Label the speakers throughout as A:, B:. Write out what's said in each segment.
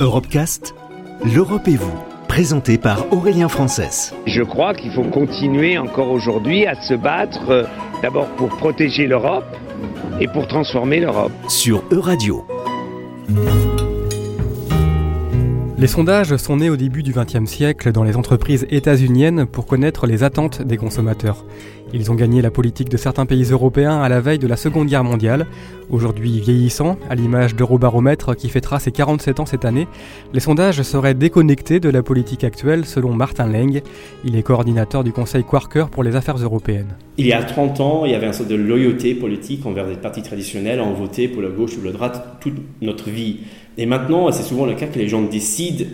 A: Europecast, l'Europe et vous, présenté par Aurélien Frances.
B: Je crois qu'il faut continuer encore aujourd'hui à se battre euh, d'abord pour protéger l'Europe et pour transformer l'Europe.
A: Sur Euradio.
C: Les sondages sont nés au début du XXe siècle dans les entreprises états-uniennes pour connaître les attentes des consommateurs. Ils ont gagné la politique de certains pays européens à la veille de la Seconde Guerre mondiale. Aujourd'hui vieillissant, à l'image d'Eurobaromètre qui fêtera ses 47 ans cette année, les sondages seraient déconnectés de la politique actuelle selon Martin Leng. Il est coordinateur du Conseil Quarker pour les affaires européennes.
D: Il y a 30 ans, il y avait un sorte de loyauté politique envers des partis traditionnels. On votait pour la gauche ou la droite toute notre vie. Et maintenant, c'est souvent le cas que les gens décident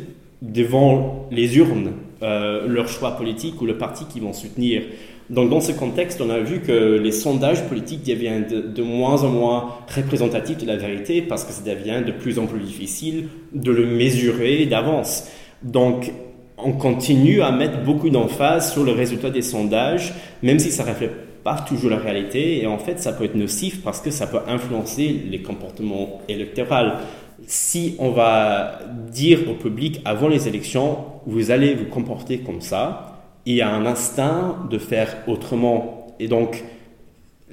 D: devant les urnes euh, leur choix politique ou le parti qu'ils vont soutenir. Donc dans ce contexte, on a vu que les sondages politiques deviennent de, moins en moins représentatifs de la vérité parce que ça devient de plus en plus difficile de le mesurer d'avance. Donc on continue à mettre beaucoup d'emphase sur le résultat des sondages, même si ça ne reflète pas toujours la réalité. Et en fait, ça peut être nocif parce que ça peut influencer les comportements électoraux si on va dire au public avant les élections, vous allez vous comporter comme ça, il y a un instinct de faire autrement. Et donc,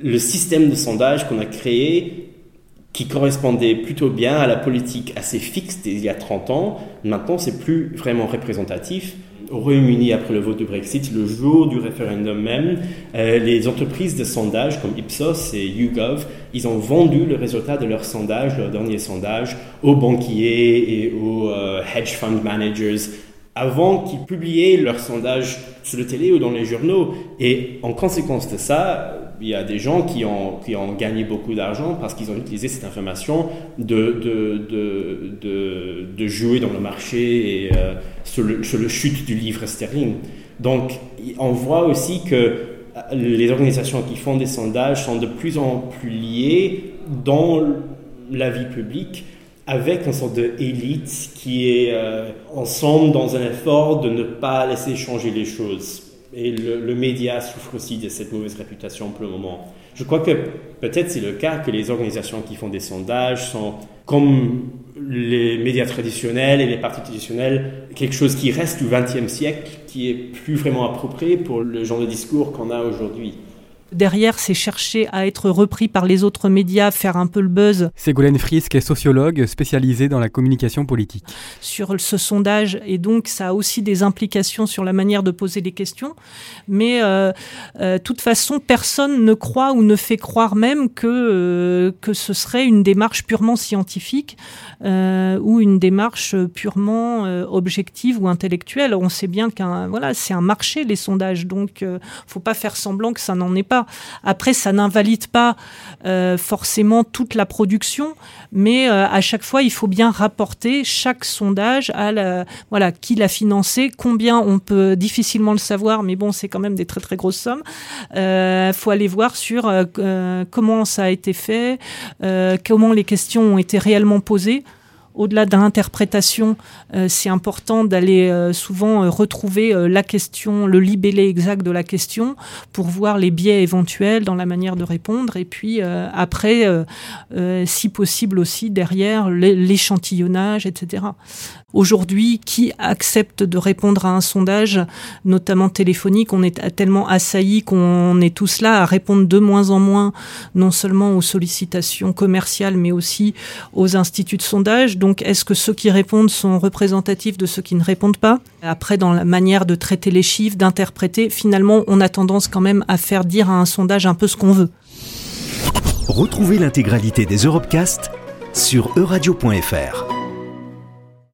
D: le système de sondage qu'on a créé, qui correspondait plutôt bien à la politique assez fixe d'il y a 30 ans, maintenant, c'est plus vraiment représentatif au Royaume-Uni après le vote du Brexit, le jour du référendum même, euh, les entreprises de sondage comme Ipsos et YouGov, ils ont vendu le résultat de leur sondage, leur dernier sondage, aux banquiers et aux euh, hedge fund managers avant qu'ils publiaient leur sondage sur le télé ou dans les journaux. Et en conséquence de ça, il y a des gens qui ont, qui ont gagné beaucoup d'argent parce qu'ils ont utilisé cette information de, de, de, de, jouer dans le marché et euh, sur, le, sur, le, chute du livre sterling. Donc, on voit aussi que les organisations qui font des sondages sont de plus en plus liées dans la vie publique avec une sorte d'élite qui est euh, ensemble dans un effort de ne pas laisser changer les choses. Et le, média souffre aussi de cette mauvaise réputation pour le moment. Je crois que peut-être c'est le cas que les organisations qui font des sondages sont comme les médias traditionnels et les partis traditionnels, quelque chose qui reste du XXe siècle, qui est plus vraiment approprié pour le genre de discours qu'on a aujourd'hui.
E: Derrière, c'est chercher à être repris par les autres médias, faire un peu le buzz.
C: Ségolène Frisk est sociologue spécialisée dans la communication politique.
E: Sur ce sondage, et donc ça a aussi des implications sur la manière de poser les questions. Mais de euh, euh, toute façon, personne ne croit ou ne fait croire même que, euh, que ce serait une démarche purement scientifique ou une démarche purement objective ou intellectuelle. On sait bien qu'un voilà, c'est un marché les sondages, donc faut pas faire semblant que ça n'en est pas. Après, ça n'invalide pas euh, forcément toute la production, mais euh, à chaque fois, il faut bien rapporter chaque sondage à la, voilà, qui l'a financé, combien on peut difficilement le savoir, mais bon, c'est quand même des très très grosses sommes. Il euh, faut aller voir sur comment ça a été fait, comment les questions ont été réellement posées au-delà de l'interprétation, euh, c'est important d'aller euh, souvent euh, retrouver la question, le libellé exact de la question pour voir les biais éventuels dans la manière de répondre. Et puis après, si possible aussi derrière l'échantillonnage, etc. Aujourd'hui, qui accepte de répondre à un sondage, notamment téléphonique? On est tellement assailli qu'on est tous là à répondre de moins en moins, non seulement aux sollicitations commerciales, mais aussi aux instituts de sondage. Donc, est-ce que ceux qui répondent sont représentatifs de ceux qui ne répondent pas? Après, dans la manière de traiter les chiffres, d'interpréter, finalement, on a tendance quand même à faire dire à un sondage un peu ce qu'on veut.
A: Retrouvez l'intégralité des Europecast sur euradio.fr.